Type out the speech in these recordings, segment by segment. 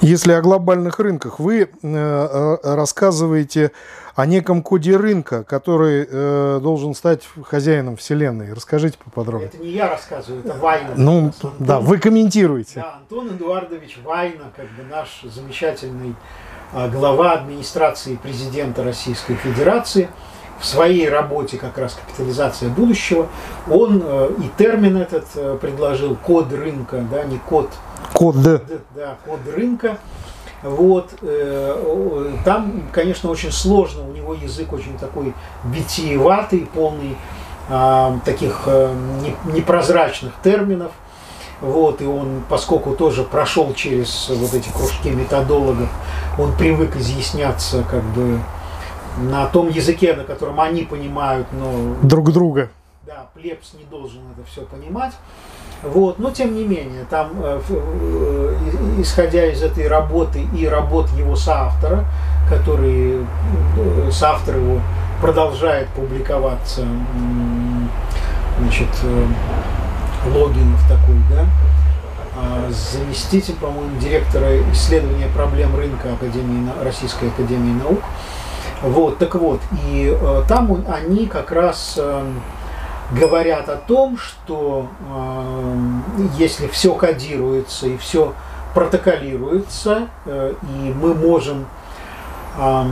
Если о глобальных рынках, вы э, рассказываете о неком коде рынка, который э, должен стать хозяином Вселенной. Расскажите поподробнее. Это не я рассказываю, это Вайна. Ну, Антон, да, вы комментируете. Да, Антон Эдуардович Вайна, как бы наш замечательный э, глава администрации президента Российской Федерации, в своей работе как раз «Капитализация будущего», он э, и термин этот э, предложил, код рынка, да, не код, Код Д. да, код рынка. Вот, э, там, конечно, очень сложно, у него язык очень такой витиеватый, полный э, таких э, непрозрачных терминов. Вот, и он, поскольку тоже прошел через вот эти кружки методологов, он привык изъясняться как бы на том языке, на котором они понимают, но... Друг друга. Да, плебс не должен это все понимать. Вот, но тем не менее, там, э, э, исходя из этой работы и работ его соавтора, который э, соавтор его продолжает публиковаться, значит, Логинов такой, да, а заместитель, по-моему, директора исследования проблем рынка Академии, Российской Академии Наук. Вот, так вот, и там они как раз говорят о том, что э, если все кодируется и все протоколируется, э, и мы можем э,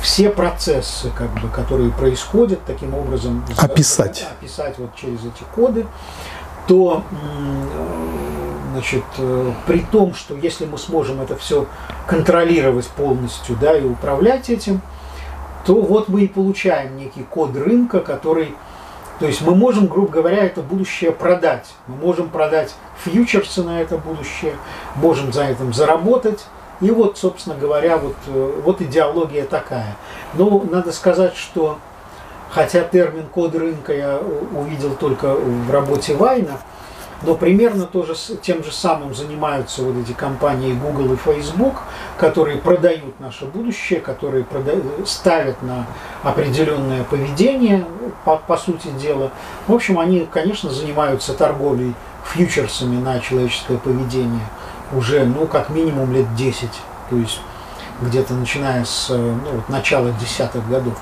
все процессы, как бы, которые происходят, таким образом описать, описать вот через эти коды, то значит, э, при том, что если мы сможем это все контролировать полностью да, и управлять этим, то вот мы и получаем некий код рынка, который то есть мы можем, грубо говоря, это будущее продать. Мы можем продать фьючерсы на это будущее, можем за этим заработать. И вот, собственно говоря, вот, э, вот идеология такая. Но надо сказать, что хотя термин код рынка я увидел только в работе Вайна, но примерно тоже тем же самым занимаются вот эти компании Google и Facebook, которые продают наше будущее, которые продают, ставят на определенное поведение, по, по сути дела. В общем, они, конечно, занимаются торговлей фьючерсами на человеческое поведение уже, ну, как минимум лет 10. То есть где-то начиная с ну, вот, начала десятых годов.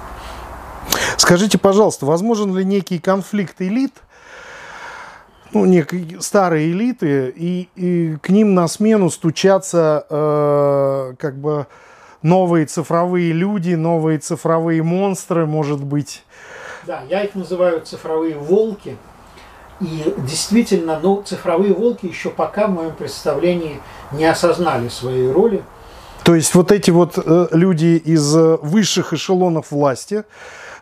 Скажите, пожалуйста, возможен ли некий конфликт элит – ну, некие старые элиты, и, и к ним на смену стучатся э, как бы новые цифровые люди, новые цифровые монстры, может быть. Да, я их называю цифровые волки. И действительно, ну, цифровые волки еще пока в моем представлении не осознали своей роли. То есть вот эти вот э, люди из высших эшелонов власти,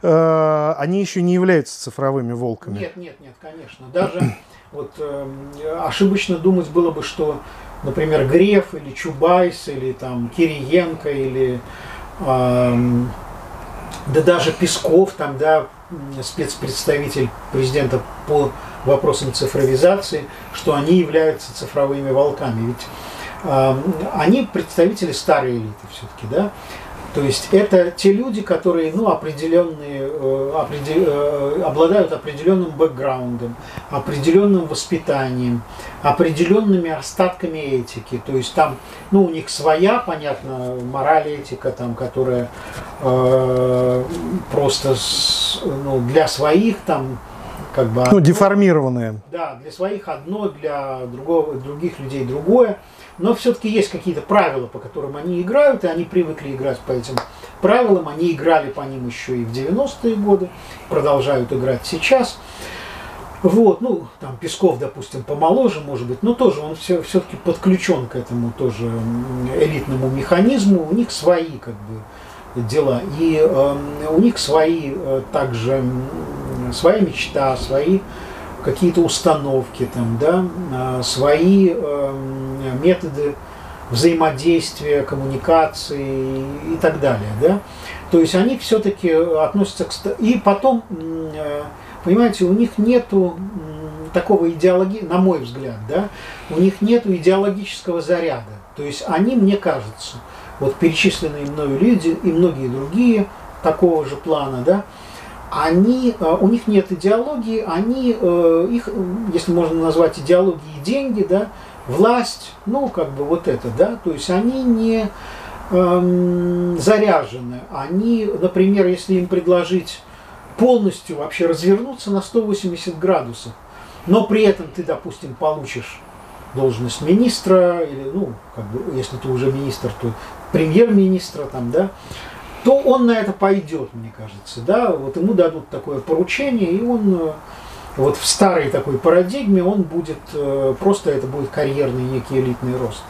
э, они еще не являются цифровыми волками? Нет, нет, нет, конечно. Даже вот э, ошибочно думать было бы, что, например, Греф или Чубайс или там Кириенко или э, да даже Песков, там, да, спецпредставитель президента по вопросам цифровизации, что они являются цифровыми волками. Ведь э, они представители старой элиты все-таки, да. То есть это те люди, которые ну, определенные, э, определ, э, обладают определенным бэкграундом, определенным воспитанием, определенными остатками этики. То есть там ну, у них своя, понятно, мораль, этика, там, которая э, просто с, ну, для своих там как бы... Ну, деформированные. Да, для своих одно, для другого, других людей другое но все-таки есть какие-то правила, по которым они играют, и они привыкли играть по этим правилам, они играли по ним еще и в 90-е годы, продолжают играть сейчас. Вот, ну, там Песков, допустим, помоложе, может быть, но тоже он все, все-таки подключен к этому тоже элитному механизму, у них свои, как бы, дела. И э, у них свои э, также своя мечта, свои какие-то установки, там, да, а, свои э, методы взаимодействия, коммуникации и так далее. Да? То есть они все-таки относятся к... И потом, э, понимаете, у них нету такого идеологии, на мой взгляд, да, у них нету идеологического заряда. То есть они, мне кажется, вот перечисленные мною люди и многие другие такого же плана, да, они, э, у них нет идеологии, они, э, их, если можно назвать идеологией деньги, да, власть, ну, как бы вот это, да, то есть они не эм, заряжены. Они, например, если им предложить полностью вообще развернуться на 180 градусов, но при этом ты, допустим, получишь должность министра, или, ну, как бы, если ты уже министр, то премьер-министра, там, да, то он на это пойдет, мне кажется, да, вот ему дадут такое поручение, и он э, вот в старой такой парадигме он будет, э, просто это будет карьерный некий элитный рост.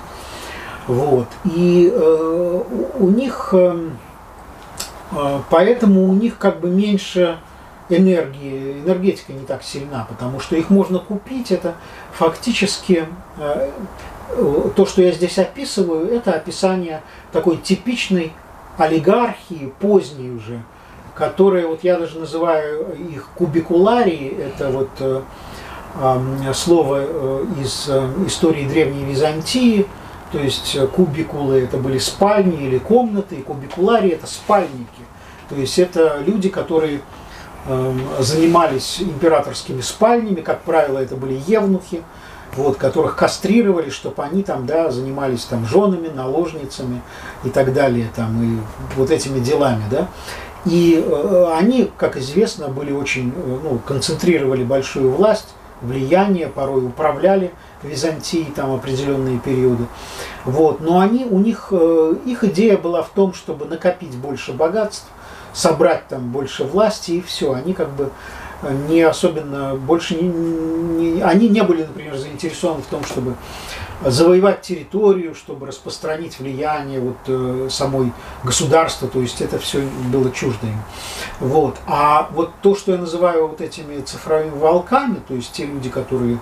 Вот. И э, у них, э, э, поэтому у них как бы меньше энергии, энергетика не так сильна, потому что их можно купить, это фактически то, что я здесь описываю, это описание такой типичной олигархии, поздней уже, которые, вот я даже называю их кубикуларии, это вот э, слово э, из э, истории Древней Византии, то есть кубикулы это были спальни или комнаты, и кубикуларии это спальники. То есть это люди, которые э, занимались императорскими спальнями, как правило, это были евнухи, вот, которых кастрировали, чтобы они там, да, занимались там женами, наложницами и так далее, там, и вот этими делами, да. И э, они, как известно, были очень, э, ну, концентрировали большую власть, влияние, порой управляли Византией там определенные периоды. Вот. Но они, у них, э, их идея была в том, чтобы накопить больше богатств, собрать там больше власти и все. Они как бы не особенно больше не, не, они не были, например, заинтересованы в том, чтобы завоевать территорию, чтобы распространить влияние вот э, самой государства, то есть это все было чуждо им. Вот. А вот то, что я называю вот этими цифровыми волками, то есть те люди, которые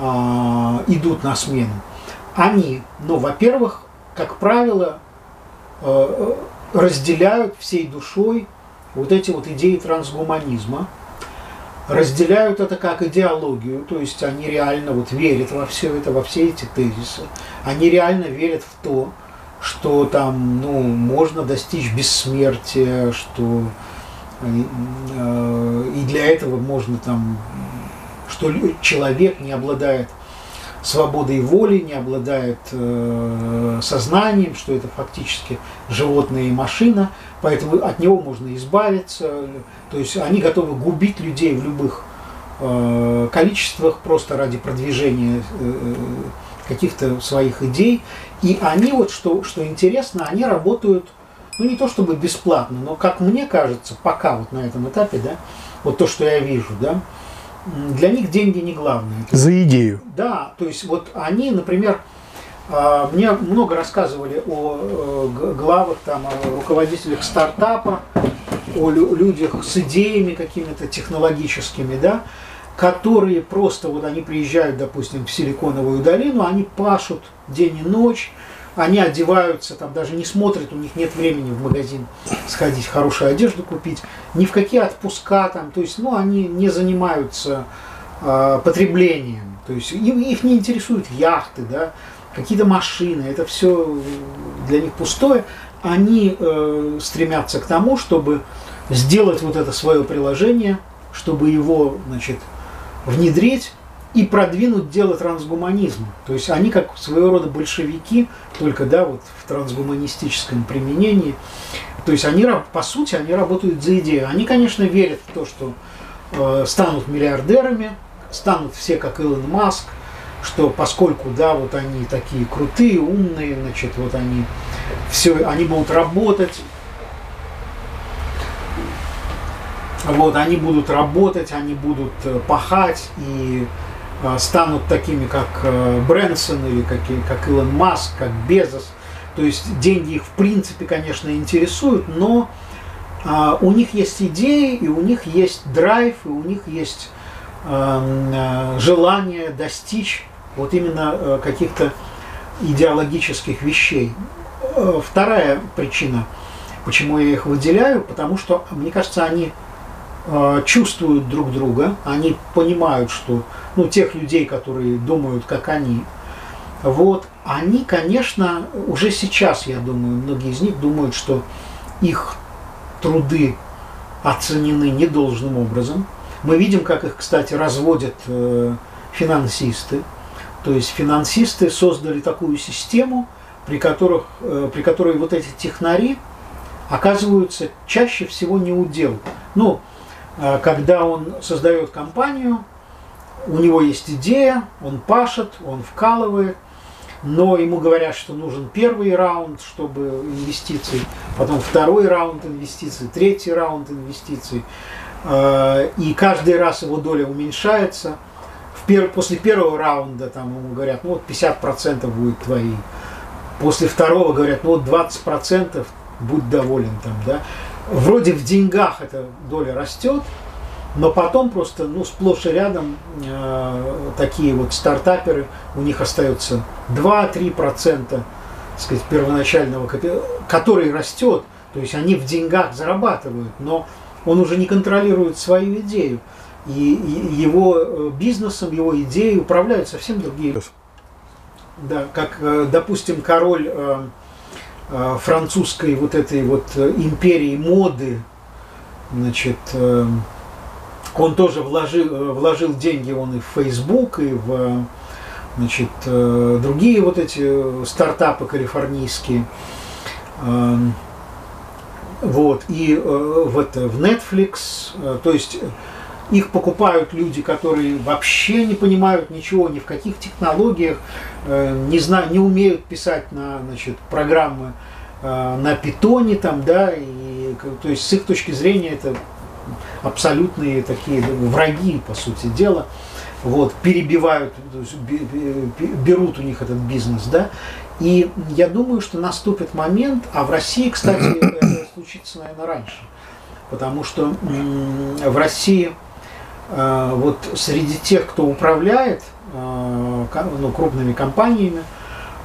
э, идут на смену, они, ну, во-первых, как правило, э, разделяют всей душой вот эти вот идеи трансгуманизма, разделяют это как идеологию, то есть они реально вот верят во все это, во все эти тезисы. Они реально верят в то, что там, ну, можно достичь бессмертия, что э, и для этого можно там, что человек не обладает свободой воли, не обладает э, сознанием, что это фактически животное и машина, поэтому от него можно избавиться. То есть они готовы губить людей в любых э, количествах просто ради продвижения э, каких-то своих идей. И они вот, что, что интересно, они работают, ну не то чтобы бесплатно, но как мне кажется, пока вот на этом этапе, да, вот то, что я вижу, да, для них деньги не главное. За идею. Да, то есть вот они, например, мне много рассказывали о э, главах, там, о руководителях стартапа, о людях с идеями какими-то технологическими, да, которые просто, вот они приезжают, допустим, в Силиконовую долину, они пашут день и ночь, они одеваются, там даже не смотрят, у них нет времени в магазин сходить, хорошую одежду купить, ни в какие отпуска там, то есть, ну, они не занимаются э, потреблением, то есть им, их не интересуют яхты, да, какие-то машины, это все для них пустое. Они э, стремятся к тому, чтобы сделать вот это свое приложение, чтобы его, значит, внедрить и продвинуть дело трансгуманизма. То есть они как своего рода большевики, только да, вот в трансгуманистическом применении. То есть они, по сути, они работают за идею. Они, конечно, верят в то, что э, станут миллиардерами, станут все как Илон Маск, что поскольку, да, вот они такие крутые, умные, значит, вот они все, они будут работать, вот, они будут работать, они будут э, пахать и э, станут такими, как э, Брэнсон или как, как Илон Маск, как Безос. То есть деньги их в принципе, конечно, интересуют, но э, у них есть идеи, и у них есть драйв, и у них есть э, желание достичь вот именно э, каких-то идеологических вещей. Э, вторая причина, почему я их выделяю, потому что, мне кажется, они э, чувствуют друг друга, они понимают, что, ну, тех людей, которые думают, как они, вот, они, конечно, уже сейчас, я думаю, многие из них думают, что их труды оценены недолжным образом. Мы видим, как их, кстати, разводят финансисты, То есть финансисты создали такую систему, при, которых, э, при которой вот эти технари оказываются чаще всего не удел. Ну, э, когда он создает компанию, у него есть идея, он пашет, он вкалывает, но ему говорят, что нужен первый раунд, чтобы инвестиций, потом второй раунд инвестиций, третий раунд инвестиций. Э, и каждый раз его доля уменьшается. В пер... После первого раунда там ему говорят, ну вот 50% будет твои. После второго говорят, ну вот 20% будь доволен там, да. Вроде в деньгах эта доля растет, но потом просто, ну, сплошь и рядом э, такие вот стартаперы, у них остается 2-3% сказать, первоначального капитала, который растет, то есть они в деньгах зарабатывают, но он уже не контролирует свою идею. И, его э, бизнесом, его идеей управляют совсем другие. Да, как, э, допустим, король э, французской вот этой вот империи моды, значит, он тоже вложил, вложил деньги он и в Facebook, и в значит, другие вот эти стартапы калифорнийские. Вот, и э, в, это, в Netflix, то есть их покупают люди, которые вообще не понимают ничего, ни в каких технологиях, не, знаю, не умеют писать на значит, программы на питоне, там, да, и, то есть с их точки зрения это абсолютные такие враги, по сути дела, вот, перебивают, берут у них этот бизнес, да, и я думаю, что наступит момент, а в России, кстати, это случится, наверное, раньше, потому что в России э, вот среди тех, кто управляет э, ну, крупными компаниями,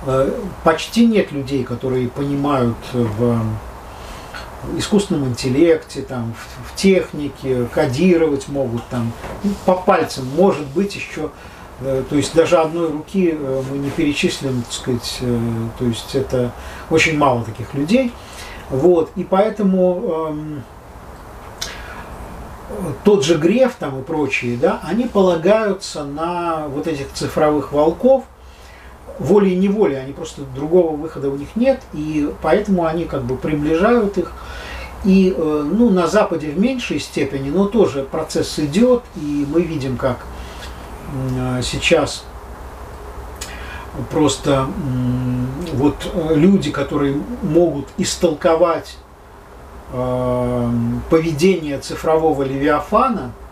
э, почти нет людей, которые понимают в искусственном интеллекте, там, в, технике, кодировать могут, там, ну, по пальцам, может быть, еще, то есть даже одной руки мы не перечислим, так сказать, то есть это очень мало таких людей. Вот, и поэтому эм, тот же Греф там и прочие, да, они полагаются на вот этих цифровых волков, волей-неволей, они просто другого выхода у них нет, и поэтому они как бы приближают их. И э, ну, на Западе в меньшей степени, но тоже процесс идет, и мы видим, как э, сейчас просто вот э, люди, которые могут истолковать поведение цифрового левиафана –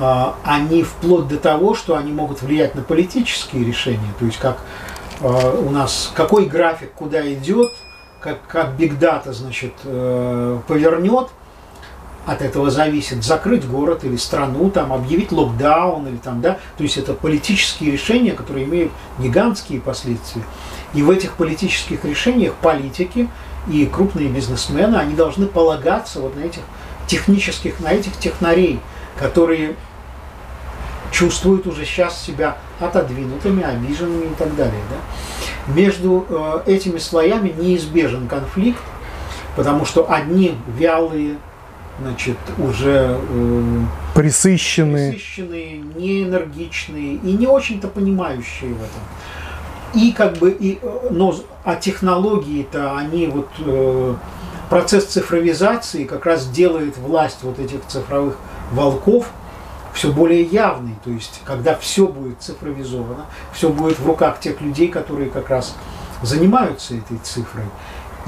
а, они вплоть до того, что они могут влиять на политические решения, то есть как у нас, какой график куда идет, как, как Data, значит, э, повернет, от этого зависит закрыть город или страну, там, объявить локдаун или там, да, то есть это политические решения, которые имеют гигантские последствия. И в этих политических решениях политики и крупные бизнесмены, они должны полагаться вот на этих технических, на этих технарей, которые чувствуют уже сейчас себя отодвинутыми, обиженными и так далее. Да? Между э, этими слоями неизбежен конфликт, потому что одни вялые, значит, уже э, присыщенные. присыщенные, неэнергичные и не очень-то понимающие в этом. И как бы, и, э, но, а технологии-то, они вот, э, процесс цифровизации как раз делает власть вот этих цифровых волков все более явный, то есть когда все будет цифровизовано, все будет в руках тех людей, которые как раз занимаются этой цифрой.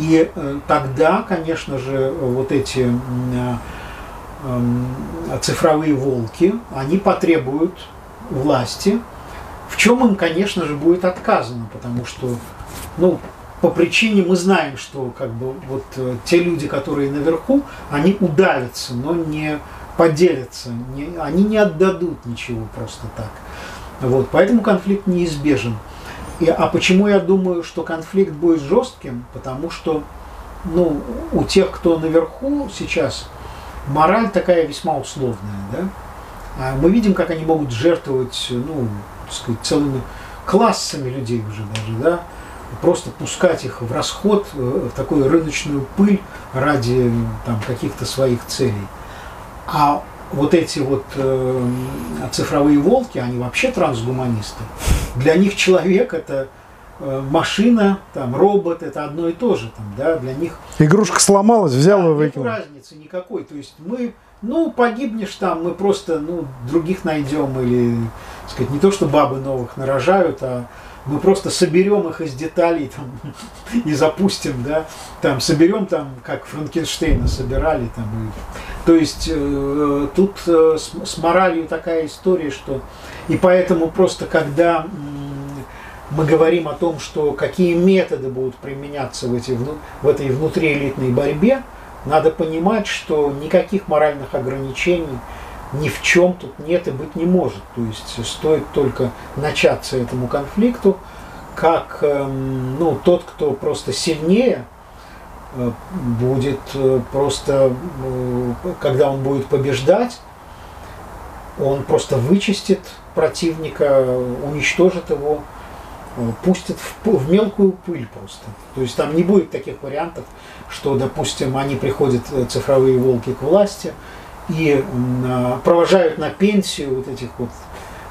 И э, тогда, конечно же, вот эти э, цифровые волки, они потребуют власти, в чем им, конечно же, будет отказано, потому что, ну, по причине мы знаем, что как бы вот э, те люди, которые наверху, они удавятся, но не поделятся, не, они не отдадут ничего просто так. Вот, поэтому конфликт неизбежен. И, а почему я думаю, что конфликт будет жестким? Потому что ну, у тех, кто наверху сейчас, мораль такая весьма условная. Да? А мы видим, как они могут жертвовать ну, так сказать, целыми классами людей уже даже, да? просто пускать их в расход, э, в такую рыночную пыль ради там, каких-то своих целей. А вот эти вот э, цифровые волки, они вообще трансгуманисты. Для них человек это э, машина, там, робот, это одно и то же. Там, да, для них... Игрушка сломалась, взял да, и выкинул. Нет разницы никакой. То есть мы, ну, погибнешь там, мы просто, ну, других найдем или, так сказать, не то, что бабы новых нарожают, а мы просто соберем их из деталей там, и запустим, да, там соберем там, как Франкенштейна собирали там. И, то есть э, тут э, с, с моралью такая история, что и поэтому просто когда мы говорим о том, что какие методы будут применяться в, эти, в этой внутриэлитной борьбе, надо понимать, что никаких моральных ограничений ни в чем тут нет и быть не может. То есть стоит только начаться этому конфликту, как эм, ну, тот, кто просто сильнее, э, будет э, просто, э, когда он будет побеждать, он просто вычистит противника, уничтожит его, пустит в, в мелкую пыль просто. То есть там не будет таких вариантов, что, допустим, они приходят, цифровые волки, к власти, и провожают на пенсию вот этих вот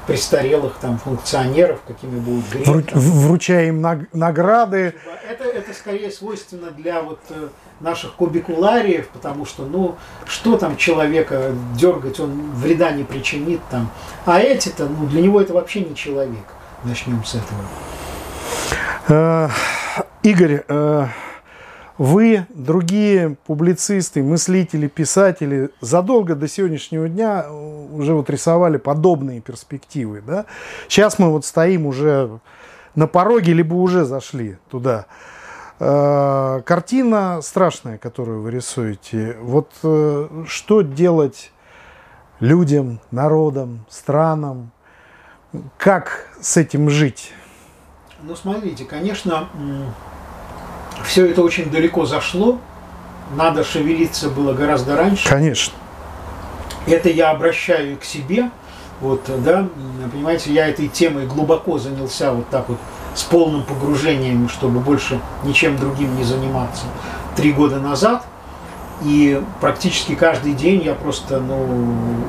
престарелых там функционеров, какими будут греки. Вручая им награды. Это, это скорее свойственно для вот э, наших кубикулариев, потому что, ну, что там человека дергать, он вреда не причинит там. А эти-то, ну, для него это вообще не человек. Начнем с этого. Э, Игорь, э, вы, другие публицисты, мыслители, писатели задолго до сегодняшнего дня э, уже вот рисовали подобные перспективы. Да? Сейчас мы вот стоим уже на пороге, либо уже зашли туда. Э, картина страшная, которую вы рисуете. Вот э, что делать людям, народам, странам? Как с этим жить? Ну, смотрите, конечно, все это очень далеко зашло, надо шевелиться было гораздо раньше. Конечно. Это я обращаю к себе. Вот, да, понимаете, я этой темой глубоко занялся вот так вот с полным погружением, чтобы больше ничем другим не заниматься три года назад. И практически каждый день я просто ну,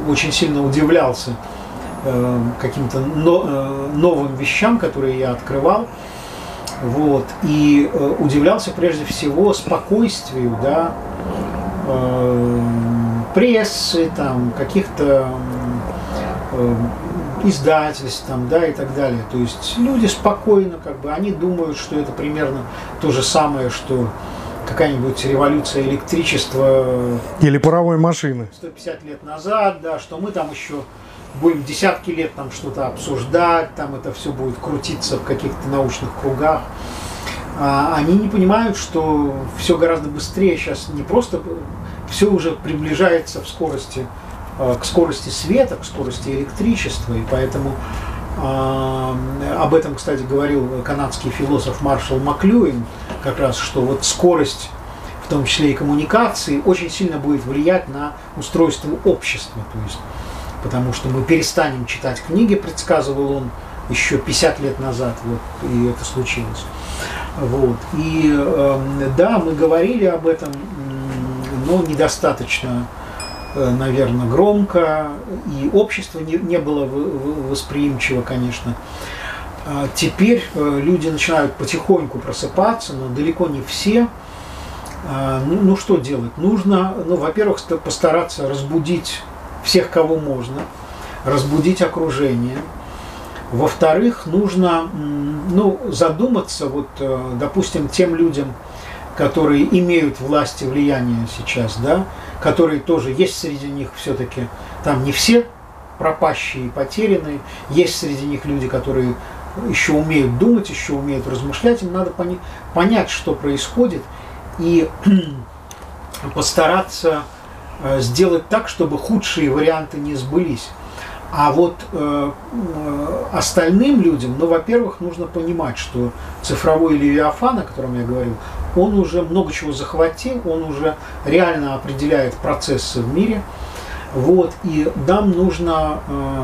очень сильно удивлялся э, каким-то но, э, новым вещам, которые я открывал. Вот. И э, удивлялся прежде всего спокойствию, да, э, прессы, там, каких-то э, издательств, там, да, и так далее. То есть люди спокойно, как бы, они думают, что это примерно то же самое, что какая-нибудь революция электричества. Или паровой машины. 150 лет назад, да, что мы там еще будем десятки лет там что-то обсуждать, там это все будет крутиться в каких-то научных кругах. А они не понимают, что все гораздо быстрее сейчас не просто все уже приближается в скорости а, к скорости света, к скорости электричества, и поэтому а, об этом, кстати, говорил канадский философ Маршал Маклюин, как раз, что вот скорость, в том числе и коммуникации, очень сильно будет влиять на устройство общества. То есть потому что мы перестанем читать книги, предсказывал он еще 50 лет назад, вот, и это случилось. Вот. И э, да, мы говорили об этом, но недостаточно, э, наверное, громко, и общество не, не было восприимчиво, конечно. А теперь э, люди начинают потихоньку просыпаться, но далеко не все. А, ну, ну что делать? Нужно, ну, во-первых, постараться разбудить всех, кого можно, разбудить окружение. Во-вторых, нужно ну, задуматься, вот, э, допустим, тем людям, которые имеют власть и влияние сейчас, да, которые тоже есть среди них все-таки, там не все пропащие и потерянные, есть среди них люди, которые еще умеют думать, еще умеют размышлять, им надо пони- понять, что происходит, и постараться сделать так, чтобы худшие варианты не сбылись. А вот э, э, остальным людям, ну, во-первых, нужно понимать, что цифровой Левиафан, о котором я говорил, он уже много чего захватил, он уже реально определяет процессы в мире. Вот, и нам нужно э,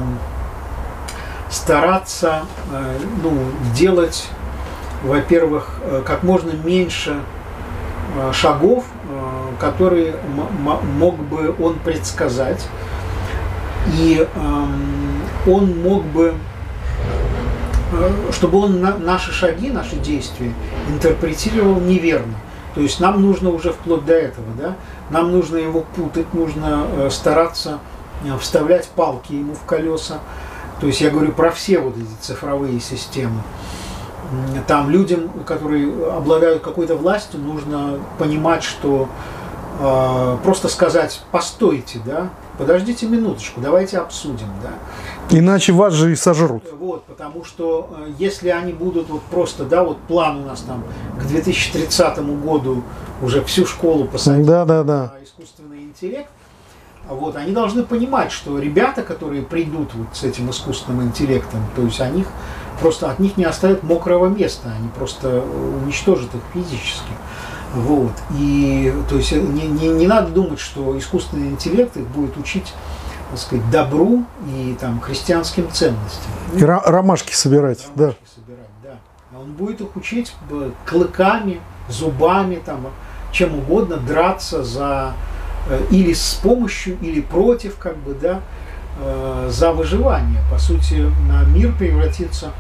стараться э, ну, делать, во-первых, э, как можно меньше шагов которые мог бы он предсказать. И он мог бы, чтобы он наши шаги, наши действия интерпретировал неверно. То есть нам нужно уже вплоть до этого, да, нам нужно его путать, нужно э, стараться э, вставлять палки ему в колеса. То есть я говорю про все вот эти цифровые системы. Там людям, которые обладают какой-то властью, нужно понимать, что э, просто сказать «постойте», да, подождите минуточку, давайте обсудим, да. Иначе вас же и сожрут. Вот, потому что э, если они будут вот просто, да, вот план у нас там к 2030 году уже всю школу посадить да, да, да. на искусственный интеллект, вот, они должны понимать, что ребята, которые придут вот с этим искусственным интеллектом, то есть они просто от них не оставят мокрого места, они просто уничтожат их физически. Вот. И то есть не, не, не надо думать, что искусственный интеллект их будет учить так сказать, добру и там, христианским ценностям. И ромашки собирать, ромашки да. собирать, да. А он будет их учить клыками, зубами, там, чем угодно, драться за э, или с помощью, или против, как бы, да, э, за выживание. По сути, мир превратится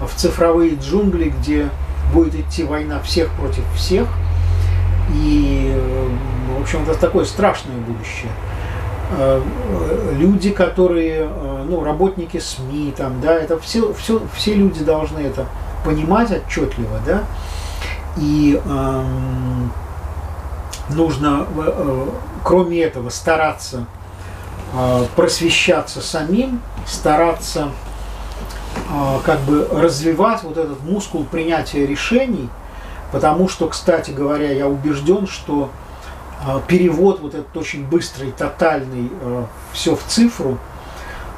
в цифровые джунгли, где будет идти война всех против всех. И, э, в общем, это такое страшное будущее. Э, люди, которые, э, ну, работники СМИ, там, да, это все, все, все люди должны это понимать отчетливо, да, и э, нужно, э, кроме этого, стараться э, просвещаться самим, стараться э, как бы развивать вот этот мускул принятия решений, потому что, кстати говоря, я убежден, что а, перевод вот этот очень быстрый, тотальный, а, все в цифру,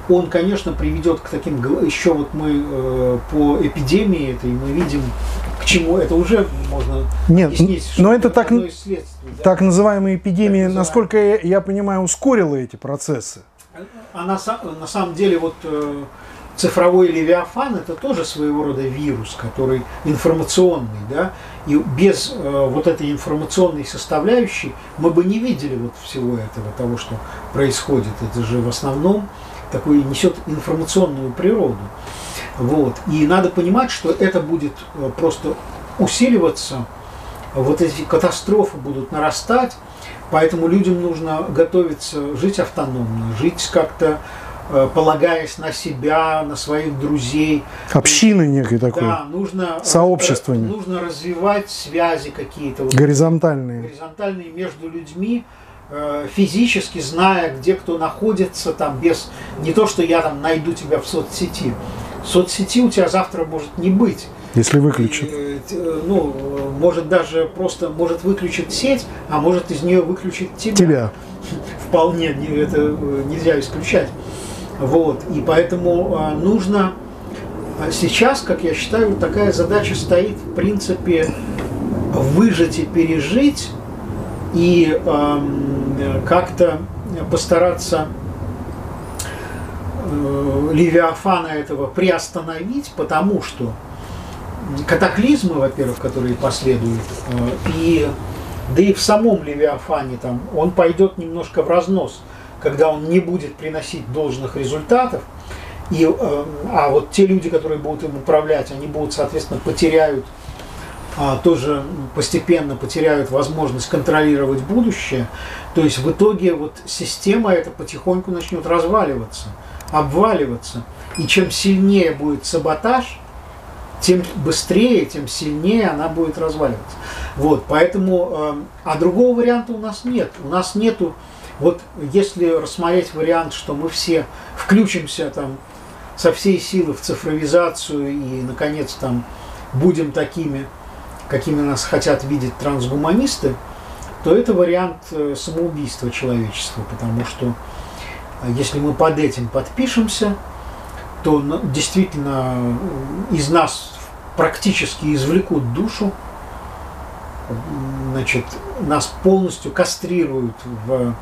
он, конечно, приведет к таким, еще вот мы э, по эпидемии этой, мы видим, к чему это уже можно Нет, объяснить. Но это так, да? так называемая эпидемия, так насколько я, я понимаю, ускорила эти процессы. А на, на самом деле вот э, цифровой левиафан это тоже своего рода вирус, который информационный, да, и без э, вот этой информационной составляющей мы бы не видели вот всего этого, того, что происходит. Это же в основном такой несет информационную природу. Вот. И надо понимать, что это будет э, просто усиливаться, вот эти катастрофы будут нарастать, поэтому людям нужно готовиться жить автономно, жить как-то полагаясь на себя, на своих друзей. Общины некой такой. Да, нужно, сообщество. нужно развивать связи какие-то. Вот, горизонтальные. Горизонтальные между людьми, э, физически зная, где кто находится, там без не то, что я там найду тебя в соцсети. Соцсети у тебя завтра может не быть. Если выключат. И, э, ну, может даже просто может выключить сеть, а может из нее выключить тебя. Тебя. Вполне это нельзя исключать. Вот. И поэтому а, нужно а, сейчас, как я считаю, такая задача стоит, в принципе, выжить и пережить, и э, как-то постараться э, Левиафана этого приостановить, потому что катаклизмы, во-первых, которые последуют, э, и да и в самом Левиафане там он пойдет немножко в разнос когда он не будет приносить должных результатов, и, э, а вот те люди, которые будут им управлять, они будут, соответственно, потеряют, а, тоже постепенно потеряют возможность контролировать будущее. То есть в итоге вот система эта потихоньку начнет разваливаться, обваливаться. И чем сильнее будет саботаж, тем быстрее, тем сильнее она будет разваливаться. Вот, поэтому, э, а другого варианта у нас нет. У нас нету вот если рассмотреть вариант, что мы все включимся там со всей силы в цифровизацию и, наконец, там будем такими, какими нас хотят видеть трансгуманисты, то это вариант э, самоубийства человечества, потому что э, если мы под этим подпишемся, то действительно э, из нас практически извлекут душу, значит, нас полностью кастрируют в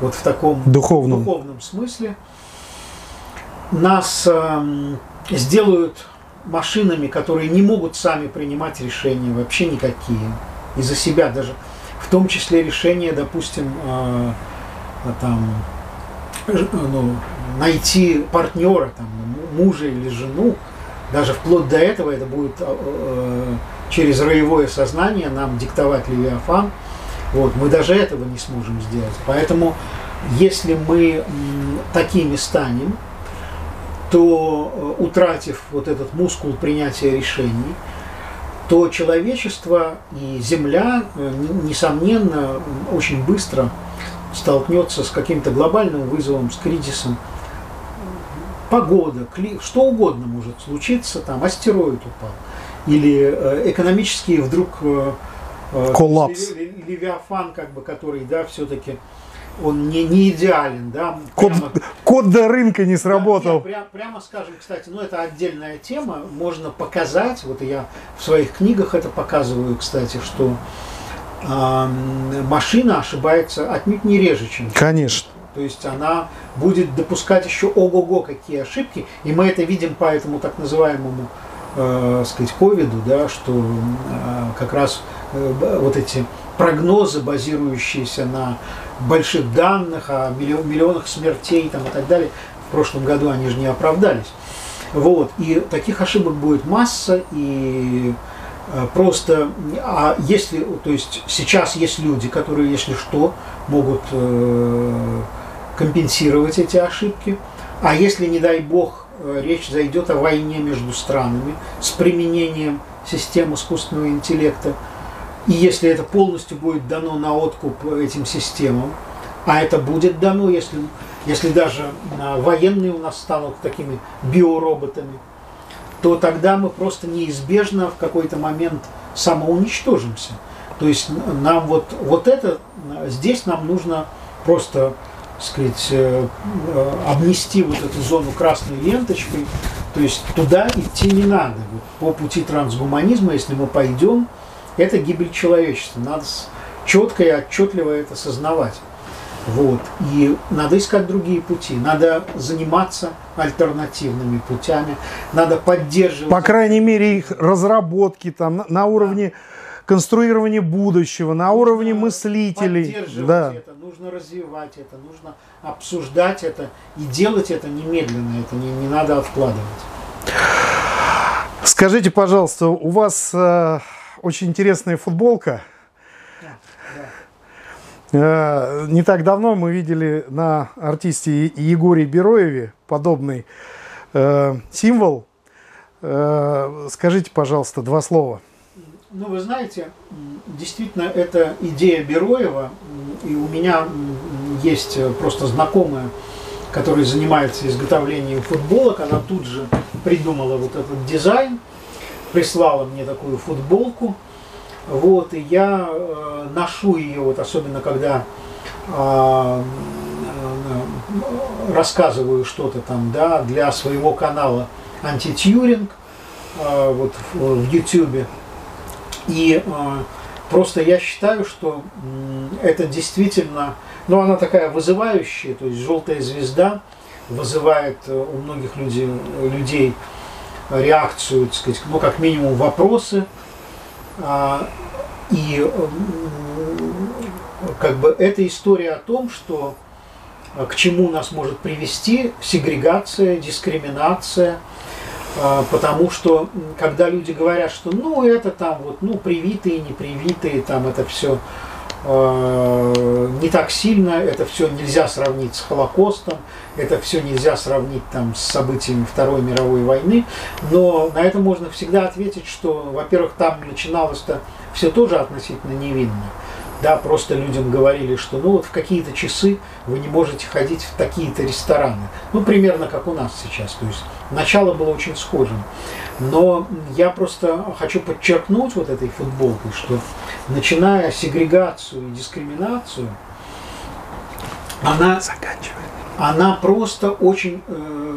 вот в таком духовном, духовном смысле. Нас э, сделают машинами, которые не могут сами принимать решения, вообще никакие, из-за себя даже. В том числе решения, допустим, э, там, ну, найти партнера, там, мужа или жену, даже вплоть до этого это будет э, через роевое сознание нам диктовать Левиафан. Вот, мы даже этого не сможем сделать. Поэтому, если мы такими станем, то э, утратив вот этот мускул принятия решений, то человечество и Земля, э, несомненно, очень быстро столкнется с каким-то глобальным вызовом, с кризисом. Погода, что угодно может случиться, там астероид упал, или э, экономический вдруг коллапс. Левиафан, как бы, который, да, все-таки он не, не идеален, да. Код, прямо, код до рынка не сработал. Да, прям, прямо скажем, кстати, ну это отдельная тема, можно показать, вот я в своих книгах это показываю, кстати, что э, машина ошибается отнюдь не реже, чем Конечно. То есть она будет допускать еще ого-го какие ошибки, и мы это видим по этому так называемому э, сказать, ковиду, да, что э, как раз э, вот эти прогнозы, базирующиеся на больших данных, о миллионах смертей там, и так далее, в прошлом году они же не оправдались. Вот. И таких ошибок будет масса, и просто, а если, то есть сейчас есть люди, которые, если что, могут компенсировать эти ошибки, а если, не дай бог, речь зайдет о войне между странами с применением систем искусственного интеллекта, и если это полностью будет дано на откуп этим системам, а это будет дано, если, если даже военные у нас станут такими биороботами, то тогда мы просто неизбежно в какой-то момент самоуничтожимся. То есть нам вот, вот это, здесь нам нужно просто сказать, э, э, обнести вот эту зону красной ленточкой, то есть туда идти не надо. Вот по пути трансгуманизма, если мы пойдем, это гибель человечества. Надо четко и отчетливо это осознавать. Вот. И надо искать другие пути, надо заниматься альтернативными путями, надо поддерживать. По крайней мере, их разработки там на уровне да. Конструирования будущего, на нужно уровне мыслителей. Да. это, нужно развивать это, нужно обсуждать это и делать это немедленно, это не, не надо откладывать. Скажите, пожалуйста, у вас э, очень интересная футболка. Э, не так давно мы видели на артисте Егоре Бероеве подобный э, символ. Э, скажите, пожалуйста, два слова. Ну, вы знаете, действительно, это идея Бероева, и у меня есть просто знакомая, которая занимается изготовлением футболок, она тут же придумала вот этот дизайн, прислала мне такую футболку. Вот, и я э, ношу ее, вот особенно когда э, рассказываю что-то там, да, для своего канала антитьюринг, э, вот в, в. И э, просто я считаю, что э, это действительно, ну, она такая вызывающая, то есть желтая звезда вызывает э, у многих людей, людей реакцию, так сказать, ну, как минимум вопросы. А, и как бы эта история о том, что а, к чему нас может привести сегрегация, дискриминация, потому что когда люди говорят, что ну это там вот, ну привитые, не привитые, там это все Э, не так сильно, это все нельзя сравнить с Холокостом, это все нельзя сравнить там, с событиями Второй мировой войны, но на это можно всегда ответить, что, во-первых, там начиналось-то все тоже относительно невинно. Да, просто людям говорили, что ну вот в какие-то часы вы не можете ходить в такие-то рестораны. Ну, примерно как у нас сейчас. То есть начало было очень схожим. Но я просто хочу подчеркнуть вот этой футболкой, что начиная сегрегацию и дискриминацию, она, она просто очень э,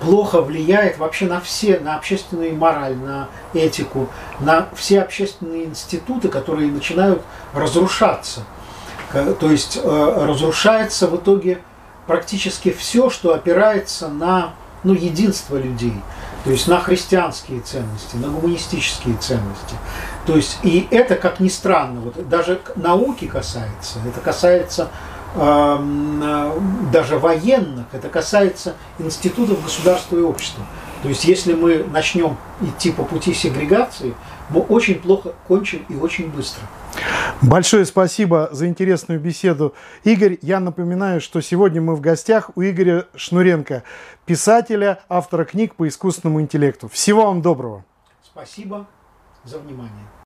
плохо влияет вообще на все, на общественную мораль, на этику, на все общественные институты, которые начинают разрушаться. То есть э, разрушается в итоге практически все, что опирается на ну, единство людей, то есть на христианские ценности, на гуманистические ценности. То есть и это, как ни странно, вот даже науки касается, это касается даже военных, это касается институтов государства и общества. То есть если мы начнем идти по пути сегрегации, мы очень плохо кончим и очень быстро. Большое спасибо за интересную беседу. Игорь, я напоминаю, что сегодня мы в гостях у Игоря Шнуренко, писателя, автора книг по искусственному интеллекту. Всего вам доброго. Спасибо за внимание.